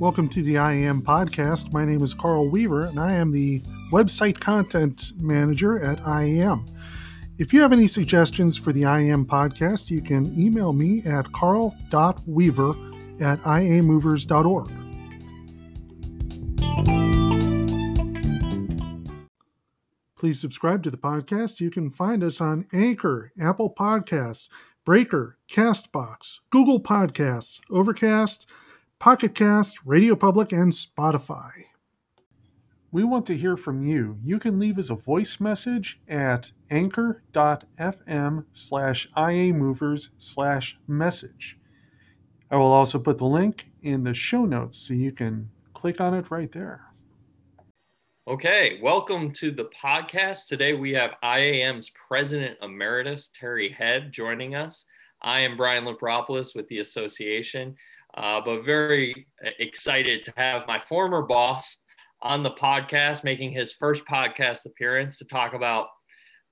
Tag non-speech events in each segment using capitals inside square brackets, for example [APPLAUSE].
Welcome to the IAM podcast. My name is Carl Weaver, and I am the website content manager at IAM. If you have any suggestions for the IAM podcast, you can email me at carl.weaver at iamovers.org. Please subscribe to the podcast. You can find us on Anchor, Apple Podcasts, Breaker, Castbox, Google Podcasts, Overcast, Pocket Cast, Radio Public, and Spotify. We want to hear from you. You can leave us a voice message at anchor.fm slash iamovers slash message. I will also put the link in the show notes so you can click on it right there. Okay, welcome to the podcast. Today we have IAM's President Emeritus, Terry Head, joining us. I am Brian Limperopulos with the association, uh, but very excited to have my former boss on the podcast, making his first podcast appearance to talk about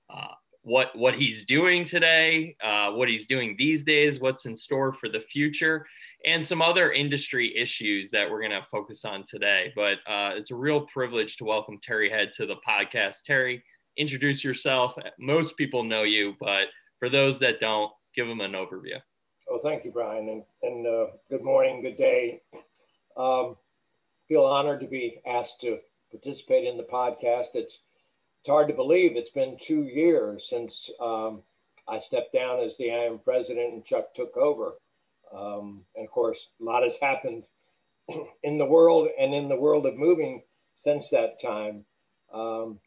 uh, what what he's doing today, uh, what he's doing these days, what's in store for the future, and some other industry issues that we're going to focus on today. But uh, it's a real privilege to welcome Terry Head to the podcast. Terry, introduce yourself. Most people know you, but for those that don't, give them an overview. Oh, thank you, Brian, and, and uh, good morning, good day. Um, feel honored to be asked to participate in the podcast. It's it's hard to believe it's been two years since um, I stepped down as the IAM president and Chuck took over. Um, and of course, a lot has happened [CLEARS THROAT] in the world and in the world of moving since that time. Um,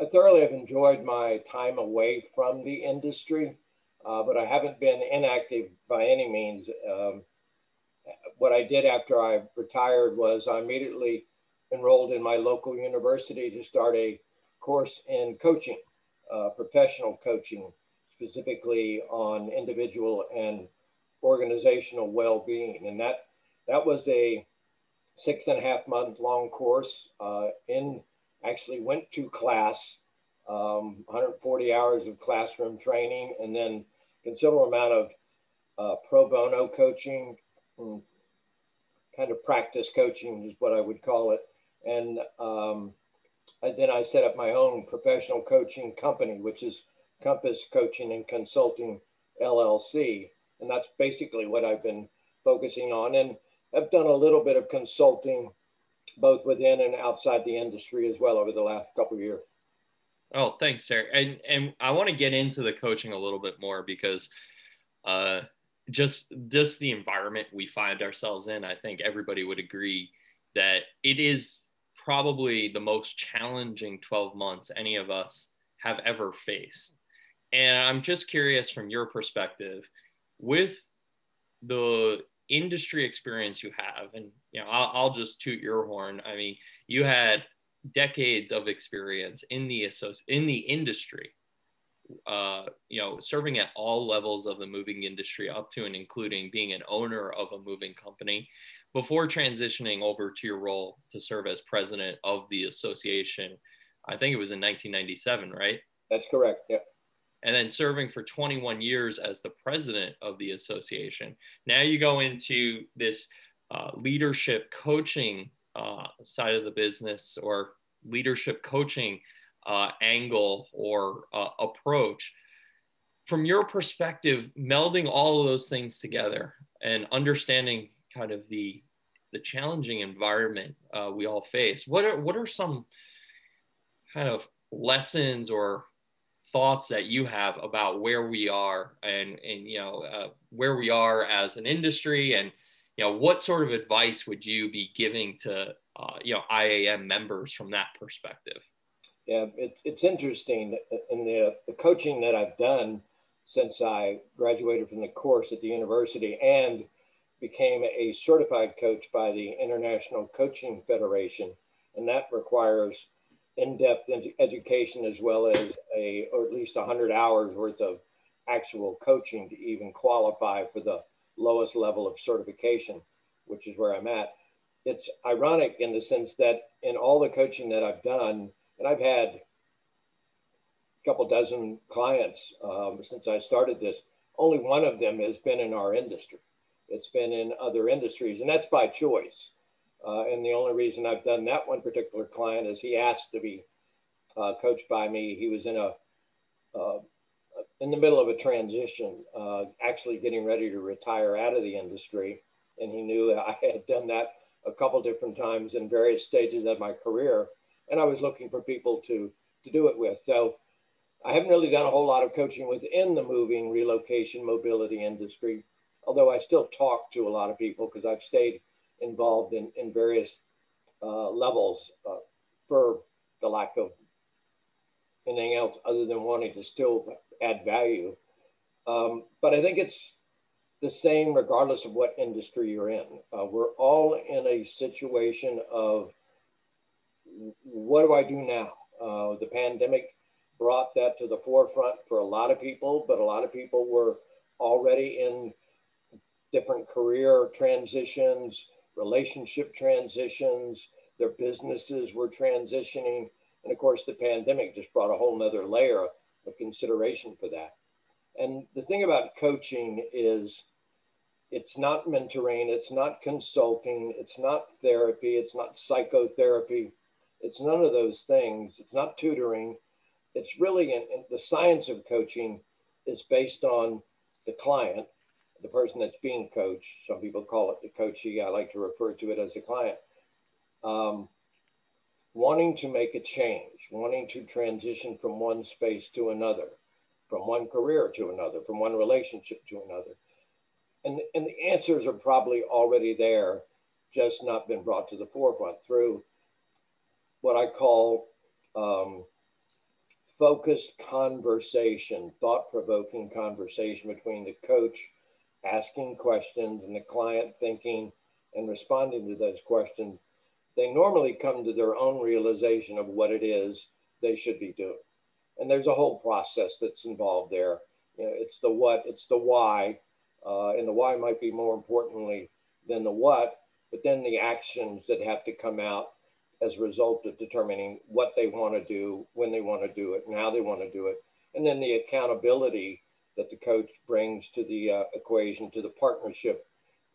I thoroughly have enjoyed my time away from the industry, uh, but I haven't been inactive by any means. Um, what I did after I retired was I immediately enrolled in my local university to start a course in coaching, uh, professional coaching, specifically on individual and organizational well-being. And that, that was a six and a half month long course uh, in actually went to class, um, 140 hours of classroom training, and then considerable amount of uh, pro bono coaching, hmm, kind of practice coaching is what I would call it. And um, then I set up my own professional coaching company, which is Compass Coaching and Consulting LLC. And that's basically what I've been focusing on. And I've done a little bit of consulting both within and outside the industry as well over the last couple of years. Oh, thanks, Terry. And and I want to get into the coaching a little bit more because uh, just just the environment we find ourselves in, I think everybody would agree that it is probably the most challenging 12 months any of us have ever faced. And I'm just curious from your perspective, with the industry experience you have, and you know, I'll, I'll just toot your horn. I mean, you had decades of experience in the associ- in the industry uh, you know, serving at all levels of the moving industry, up to and including being an owner of a moving company, before transitioning over to your role to serve as president of the association. I think it was in 1997, right? That's correct. Yeah. And then serving for 21 years as the president of the association. Now you go into this uh, leadership coaching uh, side of the business or leadership coaching uh, angle or uh, approach. From your perspective, melding all of those things together and understanding kind of the the challenging environment uh, we all face, what are what are some kind of lessons or thoughts that you have about where we are and and you know uh, where we are as an industry and you know what sort of advice would you be giving to uh, you know IAM members from that perspective? Yeah, it, it's interesting in the, the coaching that I've done since I graduated from the course at the university and became a certified coach by the International Coaching Federation. And that requires in-depth education as well as a, or at least 100 hours worth of actual coaching to even qualify for the lowest level of certification, which is where I'm at. It's ironic in the sense that in all the coaching that I've done, and I've had a couple dozen clients um, since I started this. Only one of them has been in our industry. It's been in other industries, and that's by choice. Uh, and the only reason I've done that one particular client is he asked to be uh, coached by me. He was in a uh, in the middle of a transition, uh, actually getting ready to retire out of the industry, and he knew that I had done that a couple different times in various stages of my career, and I was looking for people to to do it with. So I haven't really done a whole lot of coaching within the moving, relocation, mobility industry, although I still talk to a lot of people because I've stayed involved in, in various uh, levels uh, for the lack of anything else other than wanting to still add value. Um, but I think it's the same regardless of what industry you're in. Uh, we're all in a situation of what do I do now? Uh, the pandemic brought that to the forefront for a lot of people, but a lot of people were already in different career transitions, relationship transitions, their businesses were transitioning. And of course, the pandemic just brought a whole nother layer of consideration for that. And the thing about coaching is it's not mentoring, it's not consulting, it's not therapy, it's not psychotherapy, it's none of those things, it's not tutoring. It's really in, in the science of coaching is based on the client the person that's being coached. Some people call it the coachee. I like to refer to it as a client. Um, wanting to make a change, wanting to transition from one space to another, from one career to another, from one relationship to another. And, and the answers are probably already there, just not been brought to the forefront through what I call um, focused conversation, thought provoking conversation between the coach asking questions and the client thinking and responding to those questions, they normally come to their own realization of what it is they should be doing. And there's a whole process that's involved there. You know, it's the what, it's the why, uh, and the why might be more importantly than the what, but then the actions that have to come out as a result of determining what they want to do, when they want to do it, and how they want to do it, and then the accountability that the coach brings to the uh, equation, to the partnership,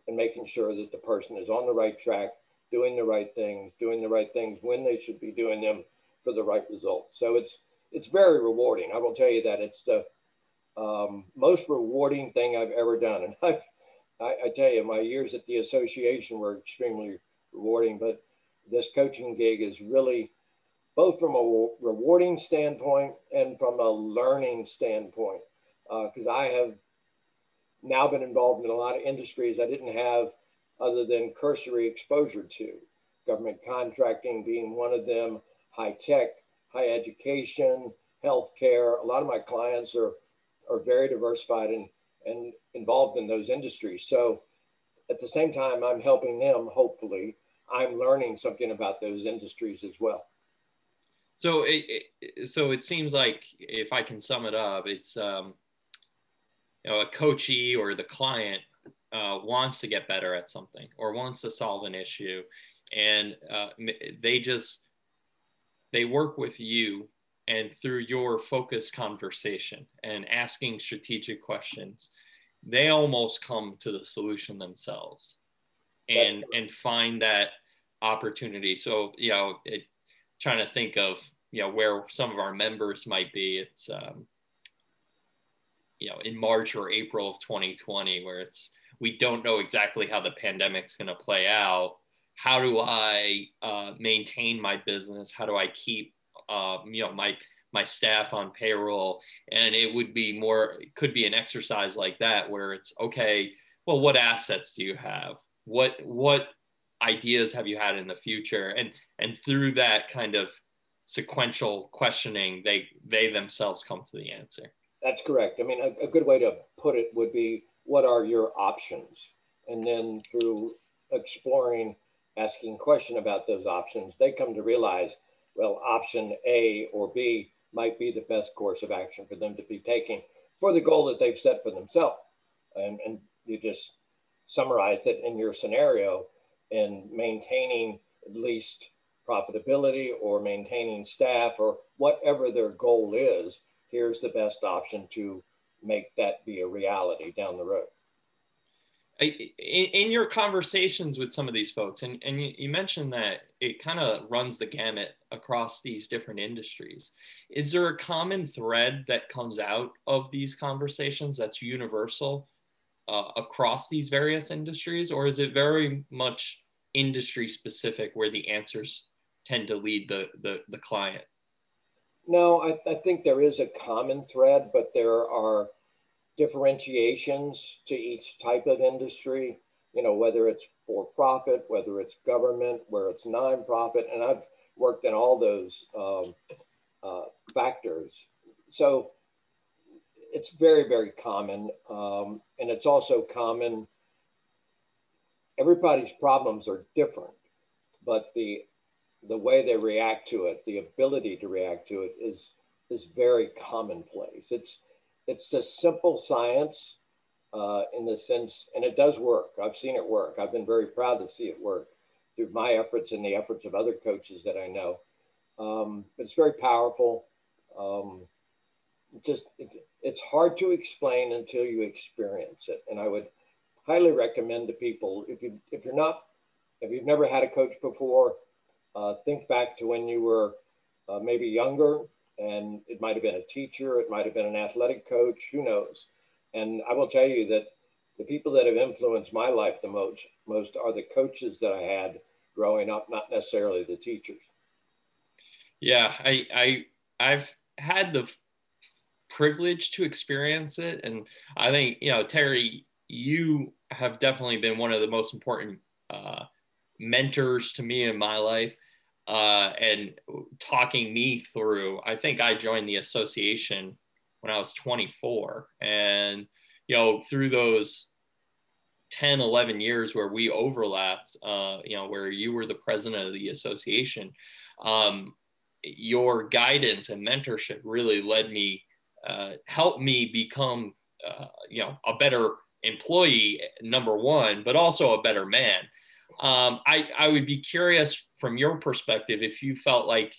and making sure that the person is on the right track, doing the right things, doing the right things when they should be doing them for the right results. So it's it's very rewarding. I will tell you that it's the um, most rewarding thing I've ever done. And [LAUGHS] I've, I, I tell you, my years at the association were extremely rewarding, but this coaching gig is really both from a rewarding standpoint and from a learning standpoint because uh, I have now been involved in a lot of industries I didn't have other than cursory exposure to. Government contracting being one of them, high tech, high education, healthcare. A lot of my clients are, are very diversified and, and involved in those industries. So at the same time, I'm helping them, hopefully, I'm learning something about those industries as well. So it, it, so it seems like if I can sum it up, it's um, you know, a coachee or the client uh, wants to get better at something or wants to solve an issue, and uh, they just they work with you and through your focused conversation and asking strategic questions, they almost come to the solution themselves and and find that opportunity. So you know, it, trying to think of you know where some of our members might be. It's um, you know in March or April of 2020 where it's we don't know exactly how the pandemic's going to play out. How do I uh, maintain my business? How do I keep uh, you know my my staff on payroll? And it would be more it could be an exercise like that where it's okay. Well, what assets do you have? What what ideas have you had in the future? And and through that kind of sequential questioning, they they themselves come to the answer. That's correct. I mean, a, a, good way to put it would be what are your options? And then through exploring, asking question about those options, they come to realize, well, option A or B might be the best course of action for them to be taking for the goal that they've set for themselves. And, and you just summarized it in your scenario in maintaining at least profitability or maintaining staff or whatever their goal is here's the best option to make that be a reality down the road. in, your conversations with some of these folks, and, and you, mentioned that it kind of runs the gamut across these different industries. Is there a common thread that comes out of these conversations that's universal uh, across these various industries, or is it very much industry specific where the answers tend to lead the, the, the client? No, I, I think there is a common thread, but there are differentiations to each type of industry, you know, whether it's for profit, whether it's government, where it's nonprofit. And I've worked in all those um, uh, factors. So it's very, very common. Um, and it's also common. Everybody's problems are different, but the the way they react to it, the ability to react to it is is very commonplace. It's it's a simple science uh, in the sense, and it does work. I've seen it work. I've been very proud to see it work through my efforts and the efforts of other coaches that I know. Um, it's very powerful. Um, just it, it's hard to explain until you experience it, and I would highly recommend to people if you if you're not if you've never had a coach before, uh, think back to when you were uh, maybe younger and it might have been a teacher, it might have been an athletic coach, who knows? And I will tell you that the people that have influenced my life the most, most are the coaches that I had growing up, not necessarily the teachers. Yeah, I, I I've had the privilege to experience it, and I think you know Terry, you have definitely been one of the most important uh, mentors to me in my life uh, and talking me through. I think I joined the association when I was 24. And, you know, through those 10, 11 years where we overlapped, uh, you know, where you were the president of the association, um, your guidance and mentorship really led me, uh, helped me become, uh, you know, a better employee, number one, but also a better man. Um, I, I would be curious from your perspective if you felt like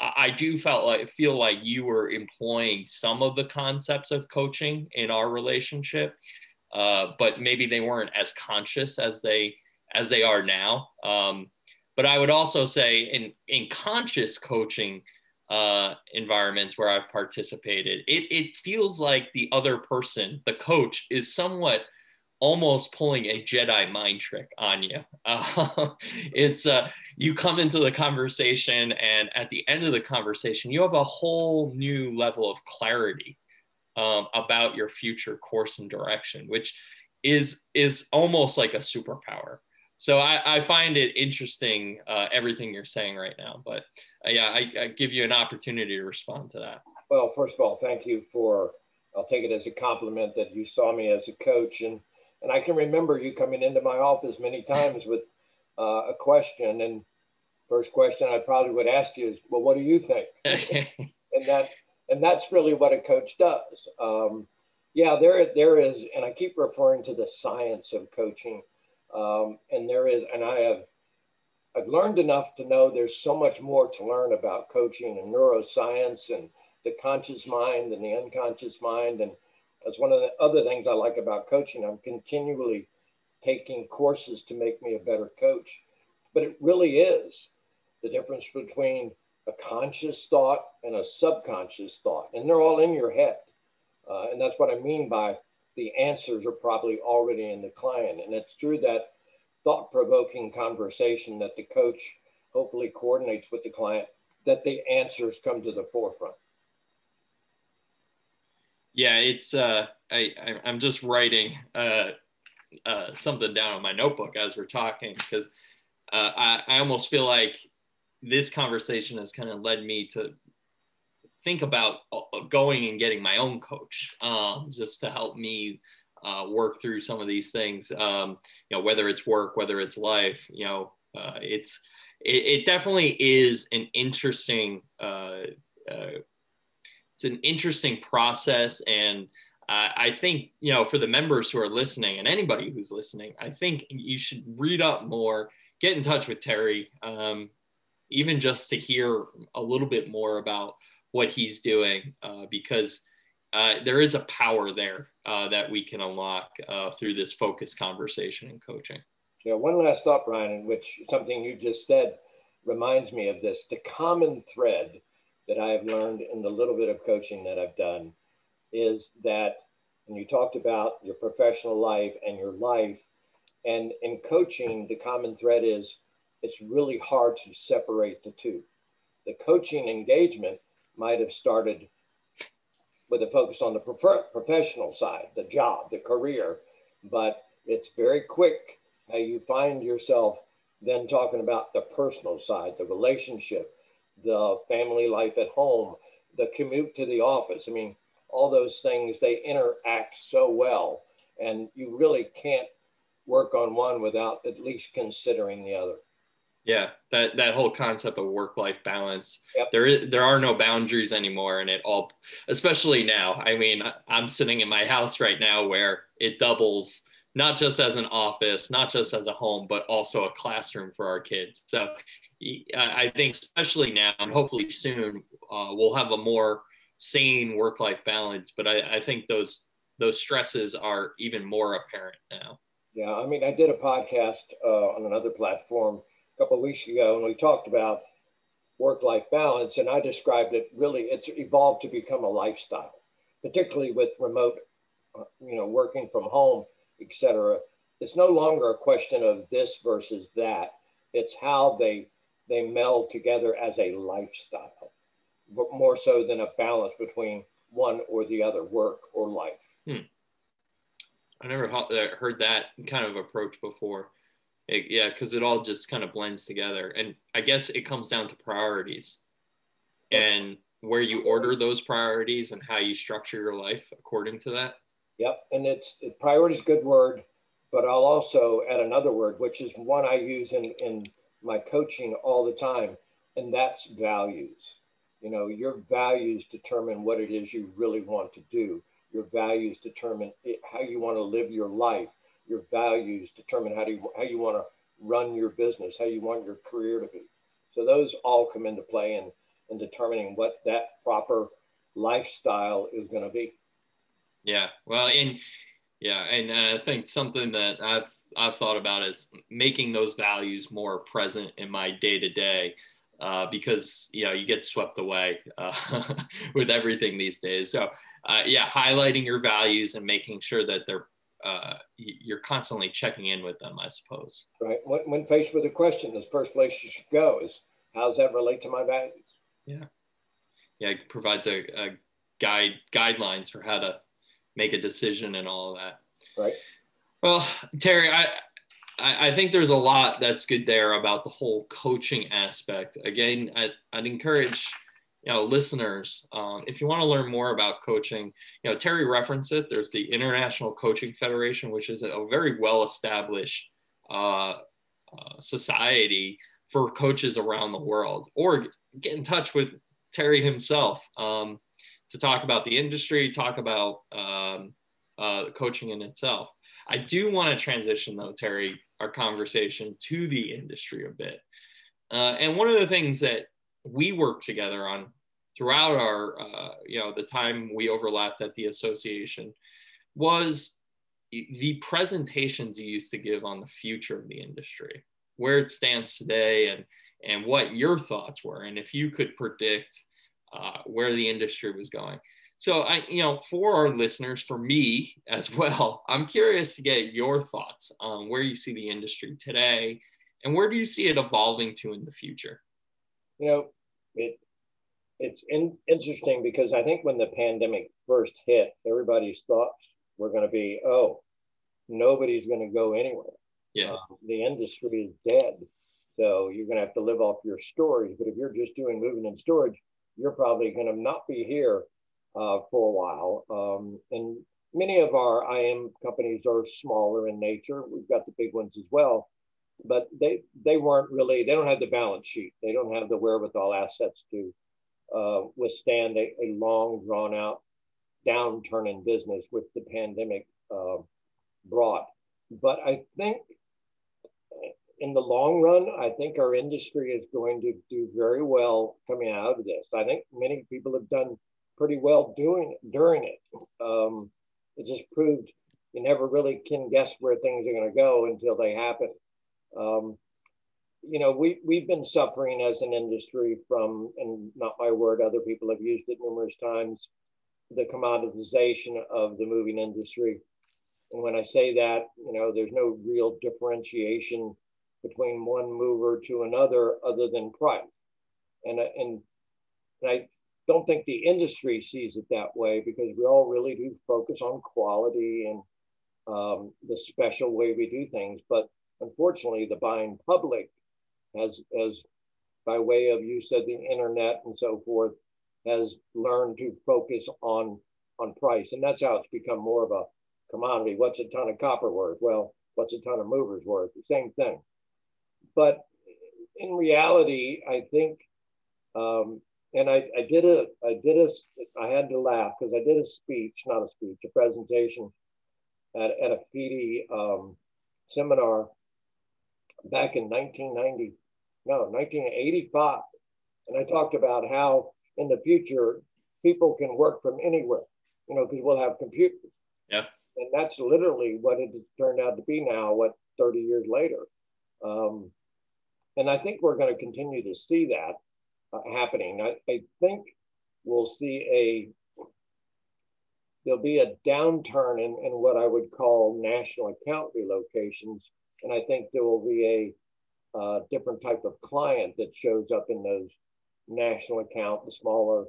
I do felt like feel like you were employing some of the concepts of coaching in our relationship, uh, but maybe they weren't as conscious as they as they are now. Um, but I would also say in in conscious coaching uh, environments where I've participated, it it feels like the other person, the coach, is somewhat almost pulling a Jedi mind trick on you. [LAUGHS] Uh, it's uh, you come into the conversation, and at the end of the conversation, you have a whole new level of clarity um, about your future course and direction, which is is almost like a superpower. So I, I find it interesting uh, everything you're saying right now. But uh, yeah, I, I give you an opportunity to respond to that. Well, first of all, thank you for. I'll take it as a compliment that you saw me as a coach and and I can remember you coming into my office many times with uh, a question. And first question I probably would ask you is, well, what do you think? [LAUGHS] and that and that's really what a coach does. Um, yeah, there there is, and I keep referring to the science of coaching. Um, and there is, and I have I've learned enough to know there's so much more to learn about coaching and neuroscience and the conscious mind and the unconscious mind and that's one of the other things I like about coaching. I'm continually taking courses to make me a better coach. But it really is the difference between a conscious thought and a subconscious thought. And they're all in your head. Uh, and that's what I mean by the answers are probably already in the client. And it's through that thought provoking conversation that the coach hopefully coordinates with the client that the answers come to the forefront yeah, it's uh, I, I am just writing uh, uh, something down on my notebook as we're talking because uh, I I almost feel like this conversation has kind of led me to think about uh, going and getting my own coach um, just to help me uh, work through some of these things. Um, you know, whether it's work, whether it's life. You know, uh, it's it, it, definitely is an interesting uh, uh, it's an interesting process and uh, I think you know for the members who are listening and anybody who's listening, I think you should read up more, get in touch with Terry, um, even just to hear a little bit more about what he's doing, uh, because uh, there is a power there uh, that we can unlock uh, through this focused conversation and coaching. Yeah, one last thought, Brian, which something you just said reminds me of this. The common thread that I have learned in the little bit of coaching that I've done is that when you talked about your professional life and your life, and in coaching, the common thread is it's really hard to separate the two. The coaching engagement might have started with a focus on the prof- professional side, the job, the career, but it's very quick how you find yourself then talking about the personal side, the relationship, the family life at home, the commute to the office. I mean, all those things, they interact so well. And you really can't work on one without at least considering the other. Yeah, that that whole concept of work life balance. Yep. There is there are no boundaries anymore, and it all, especially now. I mean, I'm sitting in my house right now where it doubles not just as an office, not just as a home, but also a classroom for our kids. So I think especially now and hopefully soon uh, we'll have a more sane work-life balance. But I, I think those those stresses are even more apparent now. Yeah, I mean, I did a podcast uh, on another platform a couple of weeks ago, and we talked about work-life balance, and I described it really. It's evolved to become a lifestyle, particularly with remote, uh, you know, working from home etc. It's no longer a question of this versus that. It's how they they meld together as a lifestyle, but more so than a balance between one or the other, work or life. Hmm. I never uh, heard that kind of approach before. It, yeah, because it all just kind of blends together, and I guess it comes down to priorities, and where you order those priorities and how you structure your life according to that. Yep, and it's it, priority is a good word, but I'll also add another word, which is one I use in in my coaching all the time, and that's values. You know, your values determine what it is you really want to do. Your values determine it, how you want to live your life. Your values determine how do you, how you want to run your business, how you want your career to be. So those all come into play in, in determining what that proper lifestyle is going to be. Yeah, well, and yeah, and uh, I think something that I've I've thought about is making those values more present in my day to day, because you know you get swept away uh, [LAUGHS] with everything these days. So uh, yeah, highlighting your values and making sure that they're uh, you're constantly checking in with them, I suppose. Right. When, when faced with a question, the first place you should go is, how does that relate to my values? Yeah. Yeah, it provides a, a guide guidelines for how to make a decision and all of that. Right. Well, Terry, I, I, I think there's a lot that's good there about the whole coaching aspect. Again, I, I'd encourage you know listeners um, if you want to learn more about coaching you know terry referenced it there's the international coaching federation which is a very well established uh, uh, society for coaches around the world or get in touch with terry himself um, to talk about the industry, talk about um, uh, coaching in itself. I do want to transition, though, Terry, our conversation to the industry a bit. Uh, and one of the things that we work together on throughout our, uh, you know, the time we overlapped at the association was the presentations you used to give on the future of the industry, where it stands today, and and what your thoughts were, and if you could predict uh, where the industry was going. So I, you know, for our listeners, for me as [LAUGHS] well, I'm curious to get your thoughts on where you see the industry today and where do you see it evolving to in the future? You know, it it's in, interesting because I think when the pandemic first hit, everybody's thoughts were going to be, oh, nobody's going to go anywhere. Yeah. Uh, the industry is dead. So you're going to have to live off your stories. But if you're just doing moving and storage, you're probably going to not be here uh, for a while. Um, and many of our IM companies are smaller in nature. We've got the big ones as well, but they they weren't really. They don't have the balance sheet. They don't have the wherewithal assets to uh, withstand a, a, long, drawn out downturn in business, which the pandemic uh, brought. But I think in the long run, I think our industry is going to do very well coming out of this. I think many people have done pretty well doing during it. Um, it just proved you never really can guess where things are going to go until they happen. Um, you know, we, we've been suffering as an industry from, and not my word, other people have used it numerous times, the commoditization of the moving industry. And when I say that, you know, there's no real differentiation between one mover to another other than price. And, and, and I don't think the industry sees it that way because we all really do focus on quality and um, the special way we do things. But unfortunately, the buying public has, has by way of you said the internet and so forth, has learned to focus on on price, and that's how it's become more of a commodity. What's a ton of copper worth? Well, what's a ton of movers worth? The same thing. But in reality, I think, um, and I, I did a, I did a, I had to laugh because I did a speech, not a speech, a presentation at, at a FIDI um, seminar back in 1990, no, 1985. And I talked about how in the future people can work from anywhere, you know, because we'll have computers. Yeah. And that's literally what it has turned out to be now, what, 30 years later. Um, and I think we're going to continue to see that happening. I, I think we'll see a there'll be a downturn in, in what I would call national account relocations. And I think there will be a uh, different type of client that shows up in those national account, the smaller,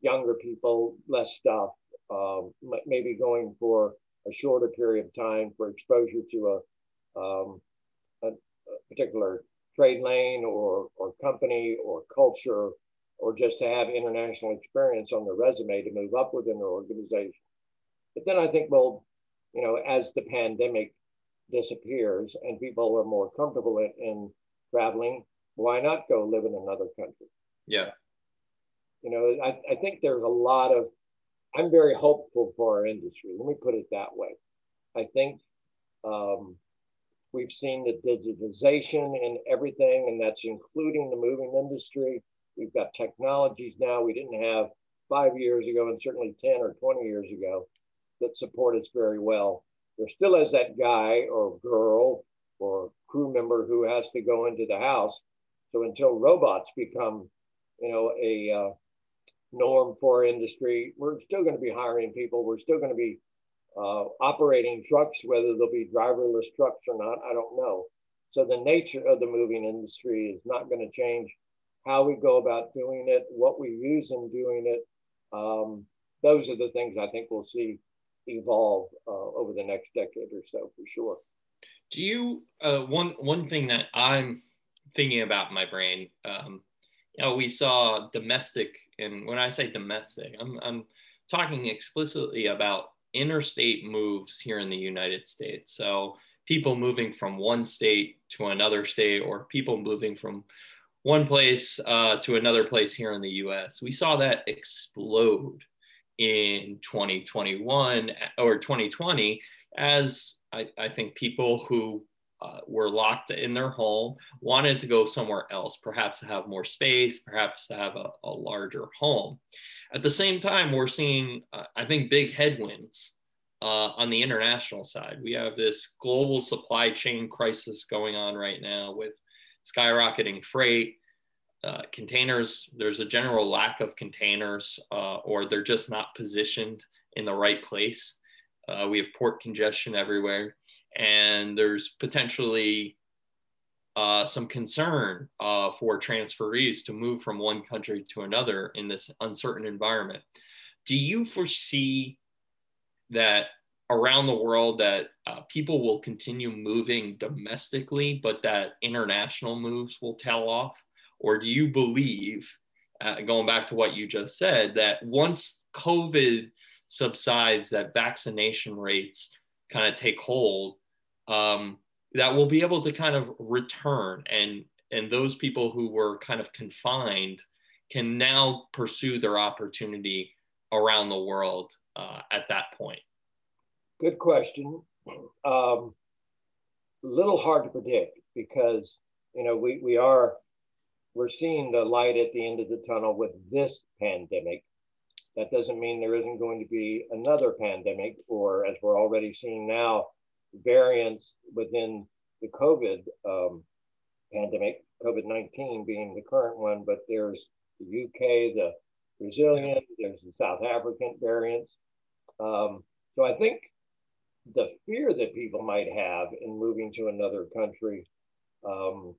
younger people, less stuff, um, maybe going for a shorter period of time for exposure to a, um, a, a particular trade lane or, or company or culture, or just to have international experience on their resume to move up within their organization. But then I think, well, you know, as the pandemic disappears and people are more comfortable in, in traveling, why not go live in another country? Yeah. You know, I, I think there's a lot of, I'm very hopeful for our industry. Let me put it that way. I think um, we've seen the digitization in everything, and that's including the moving industry. We've got technologies now we didn't have five years ago, and certainly 10 or 20 years ago that support us very well. There still is that guy or girl or crew member who has to go into the house. So until robots become, you know, a uh, norm for industry, we're still going to be hiring people. We're still going to be uh, operating trucks, whether they'll be driverless trucks or not, I don't know. So the nature of the moving industry is not going to change how we go about doing it, what we use in doing it. Um, those are the things I think we'll see evolve uh, over the next decade or so for sure. Do you uh, one one thing that I'm thinking about in my brain? Um, you know, we saw domestic, and when I say domestic, I'm I'm talking explicitly about interstate moves here in the United States. So people moving from one state to another state, or people moving from one place uh, to another place here in the U.S. We saw that explode in 2021 or 2020 as I, I think people who uh, were locked in their home wanted to go somewhere else, perhaps to have more space, perhaps to have a, a larger home. At the same time, we're seeing, uh, I think, big headwinds uh, on the international side. We have this global supply chain crisis going on right now with skyrocketing freight, uh, containers, there's a general lack of containers uh, or they're just not positioned in the right place. Uh, we have port congestion everywhere, and there's potentially uh, some concern uh, for transferees to move from one country to another in this uncertain environment. Do you foresee that around the world that people will continue moving domestically, but that international moves will tail off? Or do you believe, uh, going back to what you just said, that once COVID subsides, that vaccination rates kind of take hold, um, that we'll be able to kind of return and and those people who were kind of confined can now pursue their opportunity around the world uh, at that point? Good question. Um, a little hard to predict because you know we, we are we're seeing the light at the end of the tunnel with this pandemic. That doesn't mean there isn't going to be another pandemic, or as we're already seeing now, variants within the COVID um, pandemic, COVID 19 being the current one, but there's the UK, the Brazilian, there's the South African variants. Um, so I think the fear that people might have in moving to another country um,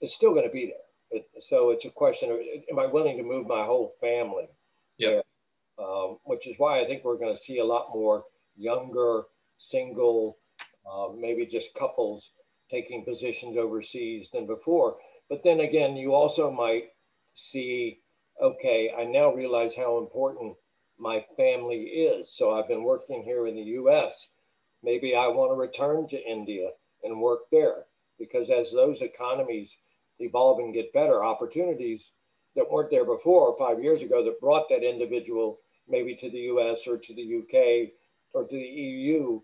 is still going to be there. It, so it's a question of, am I willing to move my whole family? Yeah. Um, which is why I think we're going to see a lot more younger, single, uh, maybe just couples taking positions overseas than before. But then again, you also might see, okay, I now realize how important my family is. So I've been working here in the US. Maybe I want to return to India and work there because as those economies evolve and get better, opportunities that weren't there before five years ago that brought that individual maybe to the US or to the UK or to the EU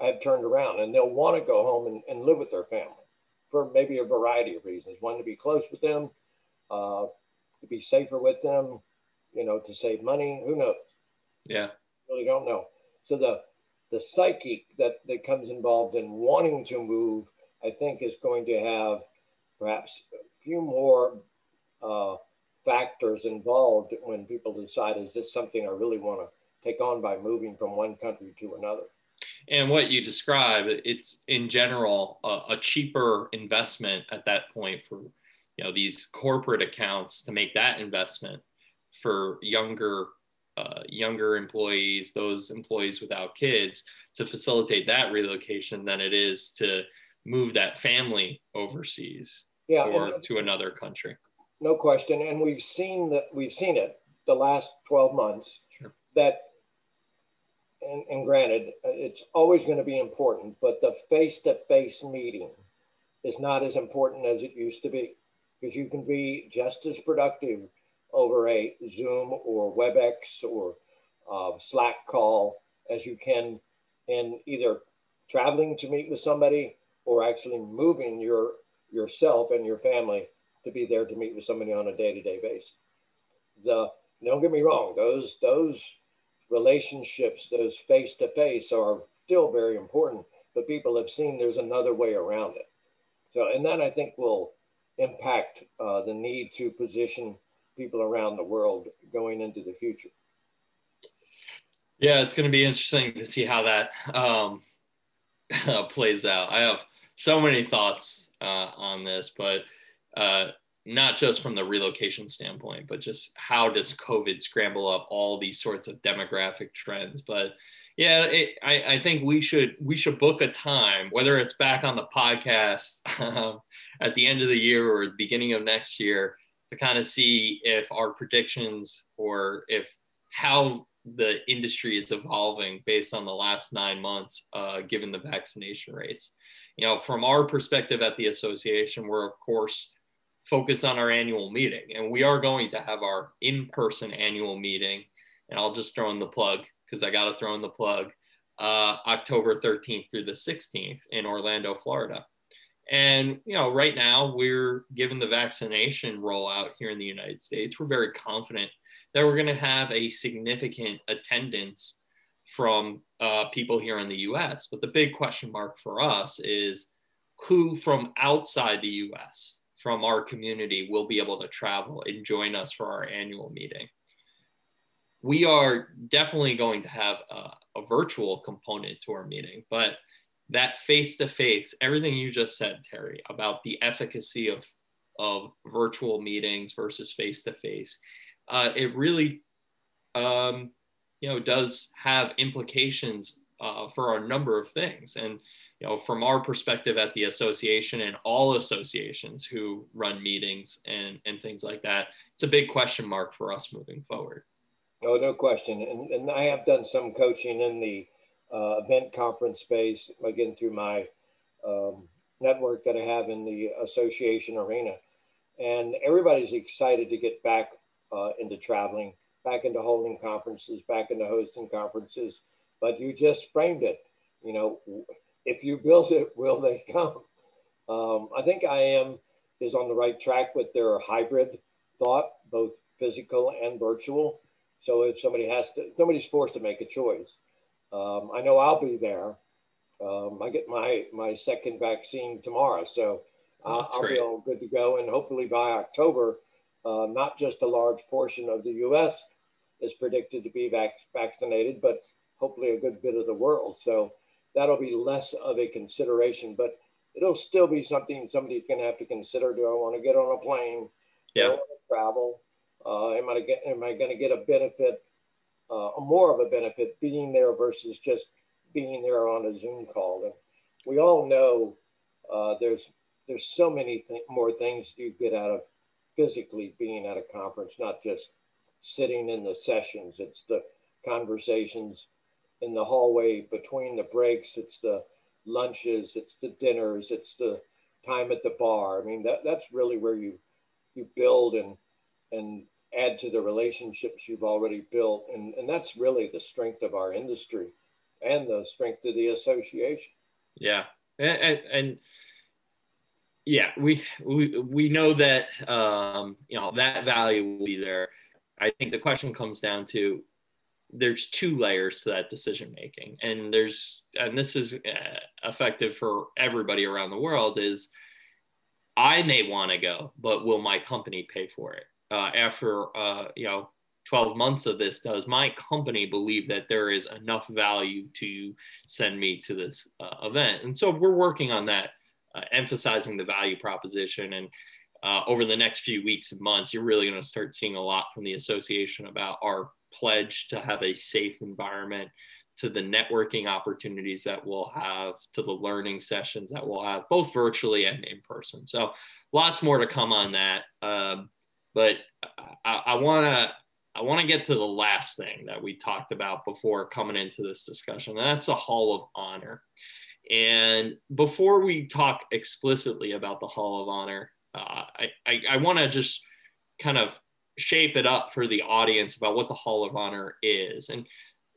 have turned around and they'll want to go home and, and live with their family for maybe a variety of reasons. One, to be close with them, uh, to be safer with them, you know, to save money. Who knows? Yeah. Really don't know. So the the psyche that, that comes involved in wanting to move, I think, is going to have perhaps a few more uh, factors involved when people decide, is this something I really want to take on by moving from one country to another? And what you describe, it's in general a, a cheaper investment at that point for you know these corporate accounts to make that investment for younger uh, younger employees, those employees without kids, to facilitate that relocation than it is to move that family overseas yeah, or to another country. No question, and we've seen that we've seen it the last 12 months sure. that and, and granted, it's always going to be important, but the face to face meeting is not as important as it used to be because you can be just as productive over a Zoom or WebEx or uh, Slack call as you can in either traveling to meet with somebody or actually moving your yourself and your family to be there to meet with somebody on a day-to-day basis. The don't get me wrong, those those relationships, those face to face, are still very important. But people have seen there's another way around it. So, and that I think will impact uh, the need to position people around the world going into the future. Yeah, it's going to be interesting to see how that um, [LAUGHS] plays out. I have so many thoughts uh, on this, but uh, not just from the relocation standpoint, but just how does COVID scramble up all these sorts of demographic trends? But yeah, it, I, I think we should we should book a time, whether it's back on the podcast [LAUGHS] um, at the end of the year or the beginning of next year, to kind of see if our predictions or if how the industry is evolving based on the last nine months, uh, given the vaccination rates. You know, from our perspective at the association, we're of course focus on our annual meeting. And we are going to have our in person annual meeting. And I'll just throw in the plug because I got to throw in the plug uh, October 13th through the 16th in Orlando, Florida. And, you know, right now we're given the vaccination rollout here in the United States. We're very confident that we're going to have a significant attendance from uh, people here in the US. But the big question mark for us is who from outside the US from our community will be able to travel and join us for our annual meeting. We are definitely going to have a, a virtual component to our meeting, but that face to face, everything you just said, Terry, about the efficacy of, of virtual meetings versus face to face, it really um, you know, does have implications uh, for a number of things. And you know, from our perspective at the association and all associations who run meetings and, and things like that, it's a big question mark for us moving forward. No, no question. And, and I have done some coaching in the uh, event conference space, again, through my um, network that I have in the association arena. And everybody's excited to get back uh, into traveling, back into holding conferences, back into hosting conferences. But you just framed it. You know, if you build it, will they come? Um, I think IAM is on the right track with their hybrid thought, both physical and virtual. So if somebody has to, nobody's forced to make a choice. Um, I know I'll be there. Um, I get my my second vaccine tomorrow, so I'll great. be all good to go. And hopefully by October, uh, not just a large portion of the U.S. is predicted to be vac- vaccinated, but hopefully a good bit of the world. So that'll be less of a consideration, but it'll still be something somebody's going to have to consider. Do I want to get on a plane? Yeah. Do I want to travel? Uh, am I get, am I going to get a benefit, uh, more of a benefit being there versus just being there on a Zoom call? And we all know uh, there's there's so many th- more things you get out of physically being at a conference, not just sitting in the sessions. It's the conversations in the hallway between the breaks. It's the lunches. It's the dinners. It's the time at the bar. I mean, that, that's really where you you build and and add to the relationships you've already built. And, and that's really the strength of our industry and the strength of the association. Yeah. And, and, and yeah, we, we, we know that, um, you know, that value will be there. I think the question comes down to there's two layers to that decision making and there's and this is uh, effective for everybody around the world is i may want to go but will my company pay for it? Uh, after uh, you know 12 months of this does my company believe that there is enough value to send me to this uh, event? And so we're working on that uh, emphasizing the value proposition. And uh, over the next few weeks and months you're really going to start seeing a lot from the association about our pledge to have a safe environment to the networking opportunities that we'll have to the learning sessions that we'll have both virtually and in person so lots more to come on that um, but I want to I want to get to the last thing that we talked about before coming into this discussion, and that's the Hall of Honor. And before we talk explicitly about the Hall of Honor, uh, I, I, I want to just kind of shape it up for the audience about what the Hall of Honor is. And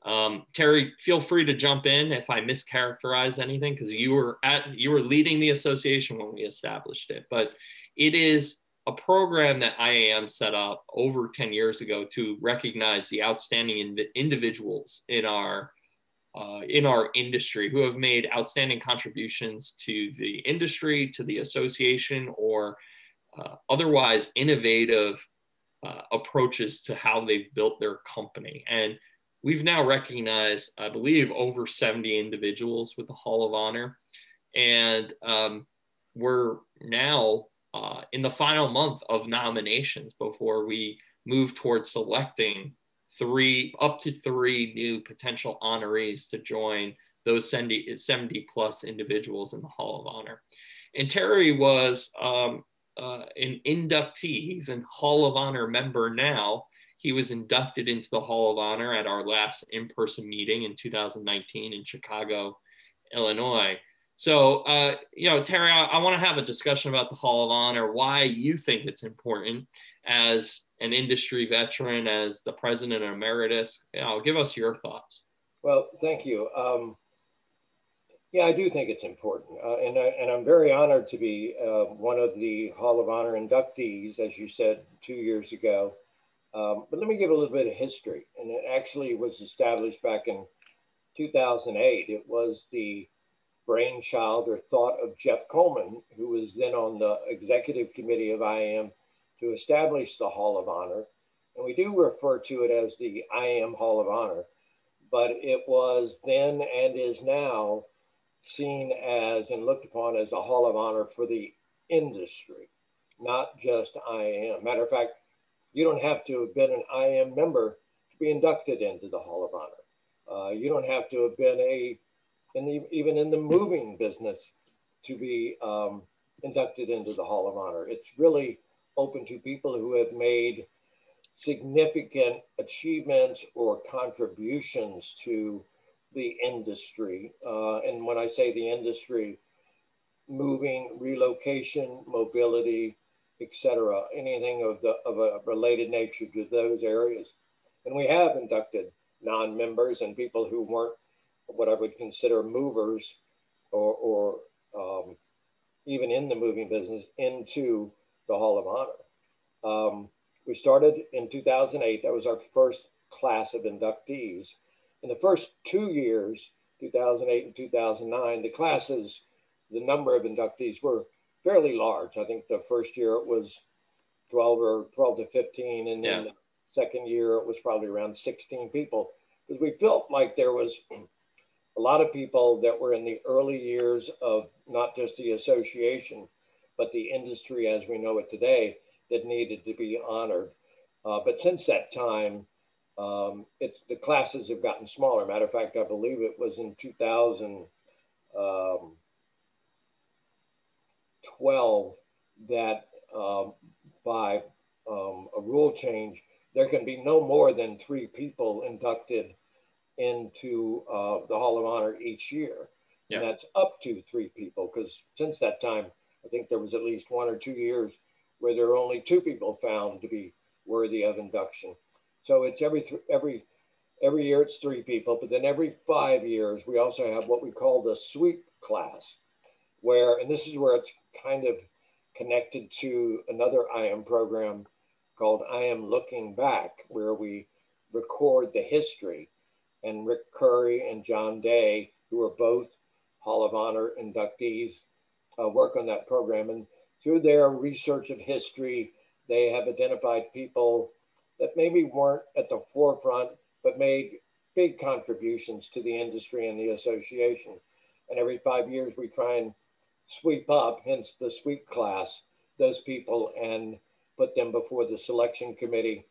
um, Terry, feel free to jump in if I mischaracterize anything because you were at you were leading the association when we established it. But it is a program that IAM set up over 10 years ago to recognize the outstanding individuals in our uh, in our industry who have made outstanding contributions to the industry, to the association, or uh, otherwise innovative uh, approaches to how they've built their company. And we've now recognized, I believe, over 70 individuals with the Hall of Honor. And um, we're now uh, in the final month of nominations before we move towards selecting three up to three new potential honorees to join those 70, 70 plus individuals in the Hall of Honor. And Terry was um, uh, an inductee. He's a Hall of Honor member now. He was inducted into the Hall of Honor at our last in person meeting in 2019 in Chicago, Illinois. So, uh, you know, Terry, I, I want to have a discussion about the Hall of Honor, why you think it's important as an industry veteran, as the president emeritus. You know, give us your thoughts. Well, thank you. Um, yeah, I do think it's important. Uh, and, I, and I'm very honored to be uh, one of the Hall of Honor inductees, as you said two years ago. Um, but let me give a little bit of history. And it actually was established back in 2008. It was the brainchild or thought of Jeff Coleman, who was then on the executive committee of IAM to establish the Hall of Honor. And we do refer to it as the IAM Hall of Honor, but it was then and is now seen as and looked upon as a Hall of Honor for the industry, not just IAM. Matter of fact, you don't have to have been an IAM member to be inducted into the Hall of Honor. Uh, you don't have to have been a in the, even in the moving business to be um, inducted into the Hall of Honor. It's really open to people who have made significant achievements or contributions to the industry. Uh, and when I say the industry, moving, relocation, mobility, etc., anything of the of a related nature to those areas. And we have inducted non-members and people who weren't what I would consider movers or, or um, even in the moving business into the Hall of Honor. Um, we started in 2008. That was our first class of inductees. In the first two years, 2008 and 2009, the classes, the number of inductees were fairly large. I think the first year it was 12 or 12 to 15, and then yeah. the second year it was probably around 16 people. Because we felt like there was a lot of people that were in the early years of not just the association, but the industry as we know it today that needed to be honored. Uh, but since that time, um, it's the classes have gotten smaller. Matter of fact, I believe it was in 2012 um, that um, by um, a rule change, there can be no more than three people inducted into uh, the Hall of Honor each year. Yeah. And that's up to three people because since that time, I think there was at least one or two years where there were only two people found to be worthy of induction. So it's every th- every every year it's three people, but then every five years we also have what we call the sweep class, where and this is where it's kind of connected to another IAM program called I Am Looking Back, where we record the history. And Rick Curry and John Day, who are both Hall of Honor inductees, uh, work on that program. And through their research of history, they have identified people that maybe weren't at the forefront, but made big contributions to the industry and the association. And every five years, we try and sweep up, hence the sweep class, those people and put them before the selection committee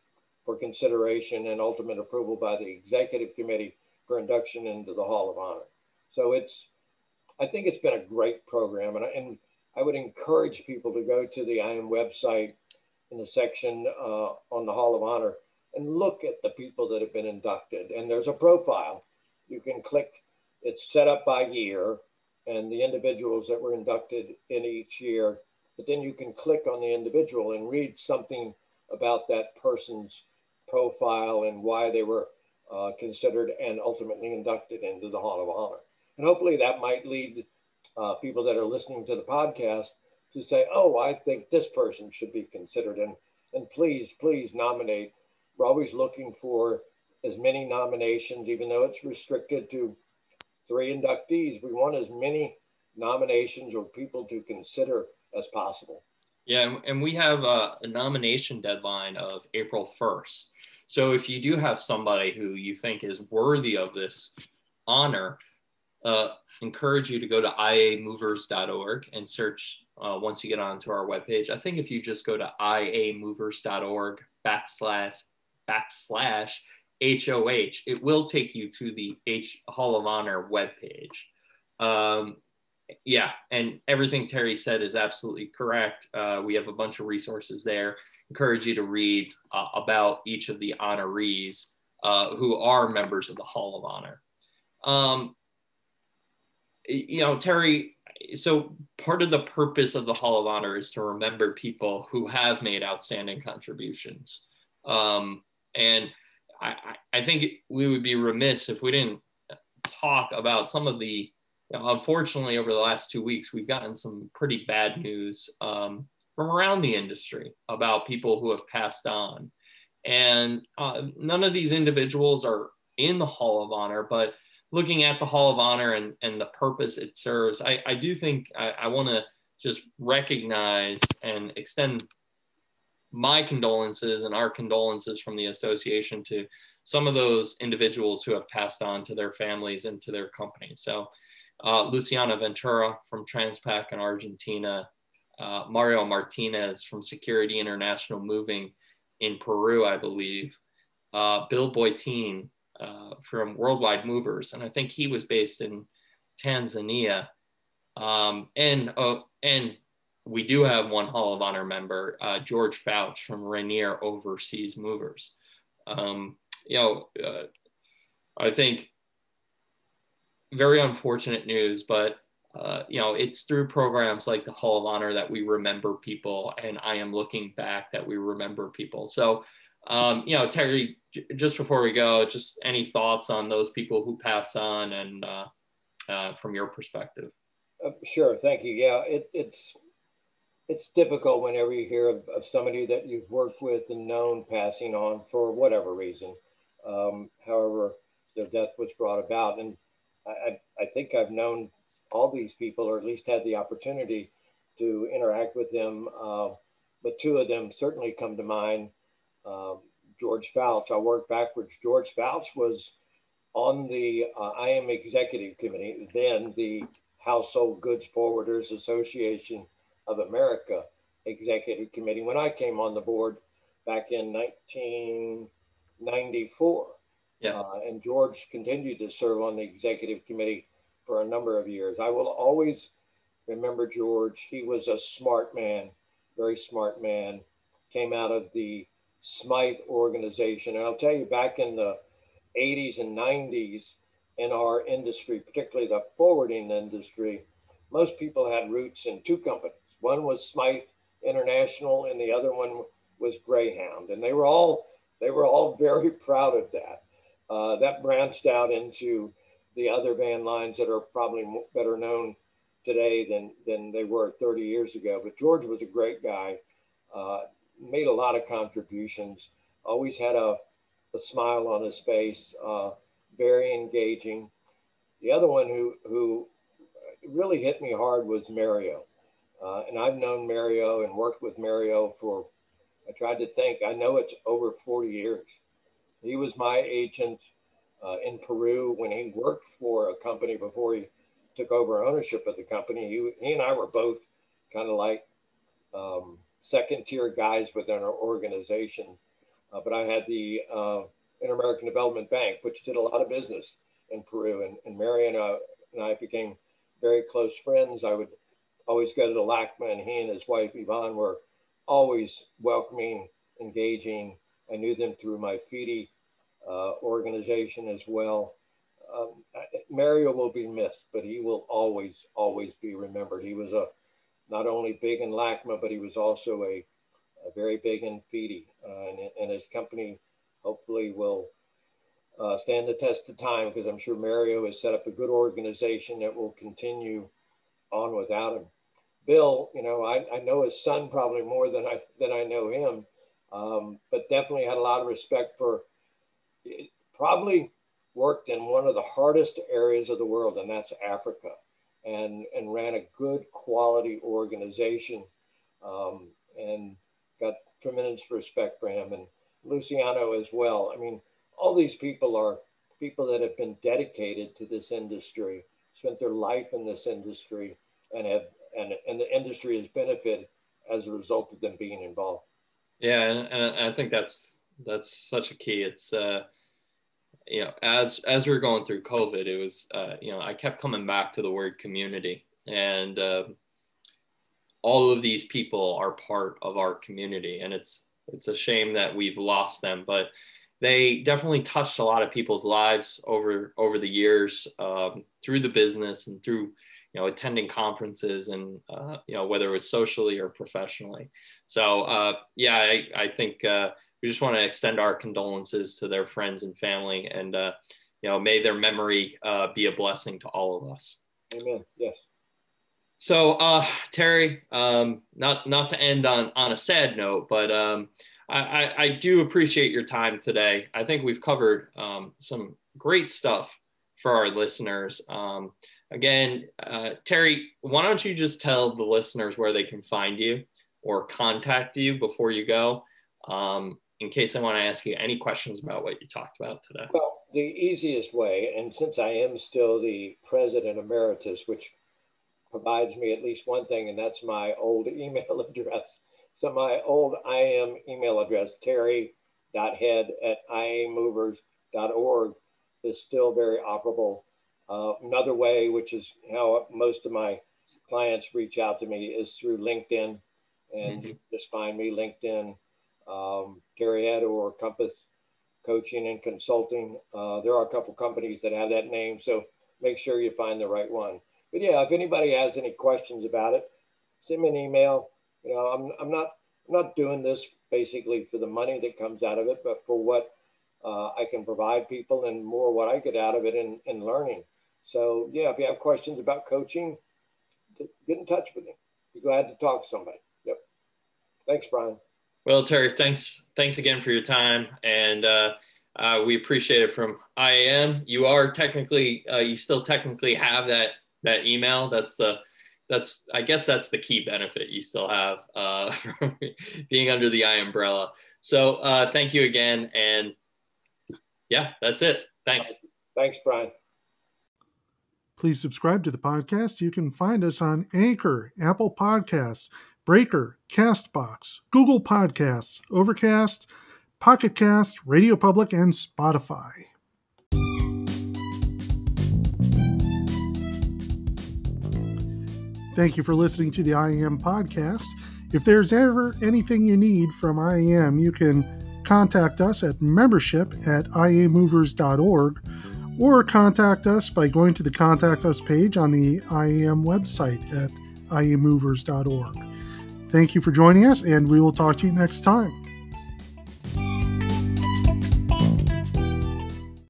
for consideration and ultimate approval by the executive committee for induction into the Hall of Honor. So it's, I think it's been a great program. And I, and I would encourage people to go to the IAM website in the section uh, on the Hall of Honor and look at the people that have been inducted. And there's a profile. You can click, it's set up by year and the individuals that were inducted in each year. But then you can click on the individual and read something about that person's profile and why they were uh, considered and ultimately inducted into the Hall of Honor. And hopefully that might lead uh, people that are listening to the podcast to say, oh, I think this person should be considered. And, and please, please nominate. We're always looking for as many nominations, even though it's restricted to three inductees. We want as many nominations or people to consider as possible. Yeah, and we have a, a, nomination deadline of April 1st. So if you do have somebody who you think is worthy of this honor, uh, encourage you to go to iamovers.org and search uh, once you get onto our webpage. I think if you just go to iamovers.org backslash backslash HOH, it will take you to the H Hall of Honor webpage. Um, yeah, and everything Terry said is absolutely correct. Uh, we have a bunch of resources there. Encourage you to read uh, about each of the honorees uh, who are members of the Hall of Honor. Um, you know, Terry, so part of the purpose of the Hall of Honor is to remember people who have made outstanding contributions. Um, and I, I think we would be remiss if we didn't talk about some of the, you know, unfortunately, over the last two weeks, we've gotten some pretty bad news um, from around the industry about people who have passed on. And uh, none of these individuals are in the Hall of Honor, but looking at the Hall of Honor and, and the purpose it serves, I, I do think I, I want to just recognize and extend my condolences and our condolences from the association to some of those individuals who have passed on to their families and to their company. So, uh, Luciana Ventura from Transpac in Argentina, uh, Mario Martinez from Security International Moving in Peru, I believe, uh, Bill Boytine uh, from Worldwide Movers, and I think he was based in Tanzania. Um, and uh, and we do have one Hall of Honor member, uh, George Fouch from Rainier Overseas Movers. Um, you know, uh, I think very unfortunate news, but uh, you know, it's through programs like the Hall of Honor that we remember people, and I am looking back that we remember people. So, um, you know, Terry, just before we go, just any thoughts on those people who pass on, and uh, uh, from your perspective? Uh, sure, thank you. Yeah, it, it's it's difficult whenever you hear of, of somebody that you've worked with and known passing on for whatever reason. Um, however, their death was brought about. And I, I think I've known all these people, or at least had the opportunity to interact with them. Uh, but two of them certainly come to mind. Um, George Fouch, I'll work backwards. George Fouch was on the uh, IAM executive committee, then the Household Goods Forwarders Association of America executive committee when I came on the board back in 1994. Yeah. Uh, and George continued to serve on the executive committee for a number of years. I will always remember George. He was a smart man, very smart man. Came out of the Smythe organization. And I'll tell you, back in the 80s and 90s in our industry, particularly the forwarding industry, most people had roots in two companies. One was Smythe International, and the other one was Greyhound, and they were all they were all very proud of that. Uh, that branched out into the other van lines that are probably better known today than than they were 30 years ago. But George was a great guy, uh, made a lot of contributions, always had a, a smile on his face, uh, very engaging. The other one who who really hit me hard was Mario. Uh, and I've known Mario and worked with Mario for, I tried to think, I know it's over 40 years. He was my agent uh, in Peru when he worked for a company before he took over ownership of the company. He, he and I were both kind of like um, second tier guys within our organization. Uh, but I had the uh, Inter American Development Bank, which did a lot of business in Peru. And, and Mario and, uh, and I became very close friends. I would always go to the LACMA, and he and his wife Yvonne were always welcoming, engaging. I knew them through my FIDI uh, organization as well. Um, Mario will be missed, but he will always, always be remembered. He was a not only big in LACMA, but he was also a, a very big in FIDI, uh, and, and, his company hopefully will uh, stand the test of time because I'm sure Mario has set up a good organization that will continue on without him. Bill, you know, I, I know his son probably more than I than I know him, um, but definitely had a lot of respect for. Probably worked in one of the hardest areas of the world, and that's Africa, and and ran a good quality organization, um, and got tremendous respect for him and Luciano as well. I mean, all these people are people that have been dedicated to this industry, spent their life in this industry, and have and and the industry has benefited as a result of them being involved. Yeah, and, and I think that's that's such a key. It's uh, you know, as as we are going through COVID, it was uh, you know, I kept coming back to the word community, and uh, all of these people are part of our community, and it's it's a shame that we've lost them, but they definitely touched a lot of people's lives over over the years um, through the business and through you know attending conferences and uh, you know whether it was socially or professionally. So uh, yeah I, I think uh, we just want to extend our condolences to their friends and family and uh, you know may their memory uh, be a blessing to all of us. Amen. Yes. So uh, terry um, not not to end on on a sad note but um, I, I, do appreciate your time today. I think we've covered um, some great stuff for our listeners. Um, again, uh, Terry, why don't you just tell the listeners where they can find you or contact you before you go, um, in case I want to ask you any questions about what you talked about today? Well, the easiest way, and since I am still the president emeritus, which provides me at least one thing, and that's my old [LAUGHS] email address. So my old IAM email address, terry.head at iamovers.org, is still very operable uh, another way, which is how most of my clients reach out to me, is through LinkedIn. And mm-hmm. just find me LinkedIn, um, Terry or Compass Coaching and Consulting. Uh, there are a couple companies that have that name, so make sure you find the right one. But yeah, if anybody has any questions about it, send me an email. You know, I'm, I'm not I'm not doing this basically for the money that comes out of it, but for what uh, I can provide people and more what I get out of it in, in learning. So yeah, if you have questions about coaching, get in touch with me. Be glad to talk to somebody. Yep. Thanks, Brian. Well, Terry, thanks thanks again for your time, and uh, Uh, we appreciate it from IAM. You are technically, uh, you still technically have that that email. That's the that's I guess that's the key benefit you still have uh, [LAUGHS] from being under the I umbrella. So uh, thank you again, and yeah, that's it. Thanks. Thanks, Brian. Please subscribe to the podcast. You can find us on Anchor, Apple Podcasts, Breaker, Castbox, Google Podcasts, Overcast, Pocket Cast, Radio Public, and Spotify. Thank you for listening to the IAM podcast. If there's ever anything you need from IAM, you can contact us at membership at iamovers.org or contact us by going to the Contact Us page on the IAM website at iamovers.org. Thank you for joining us, and we will talk to you next time.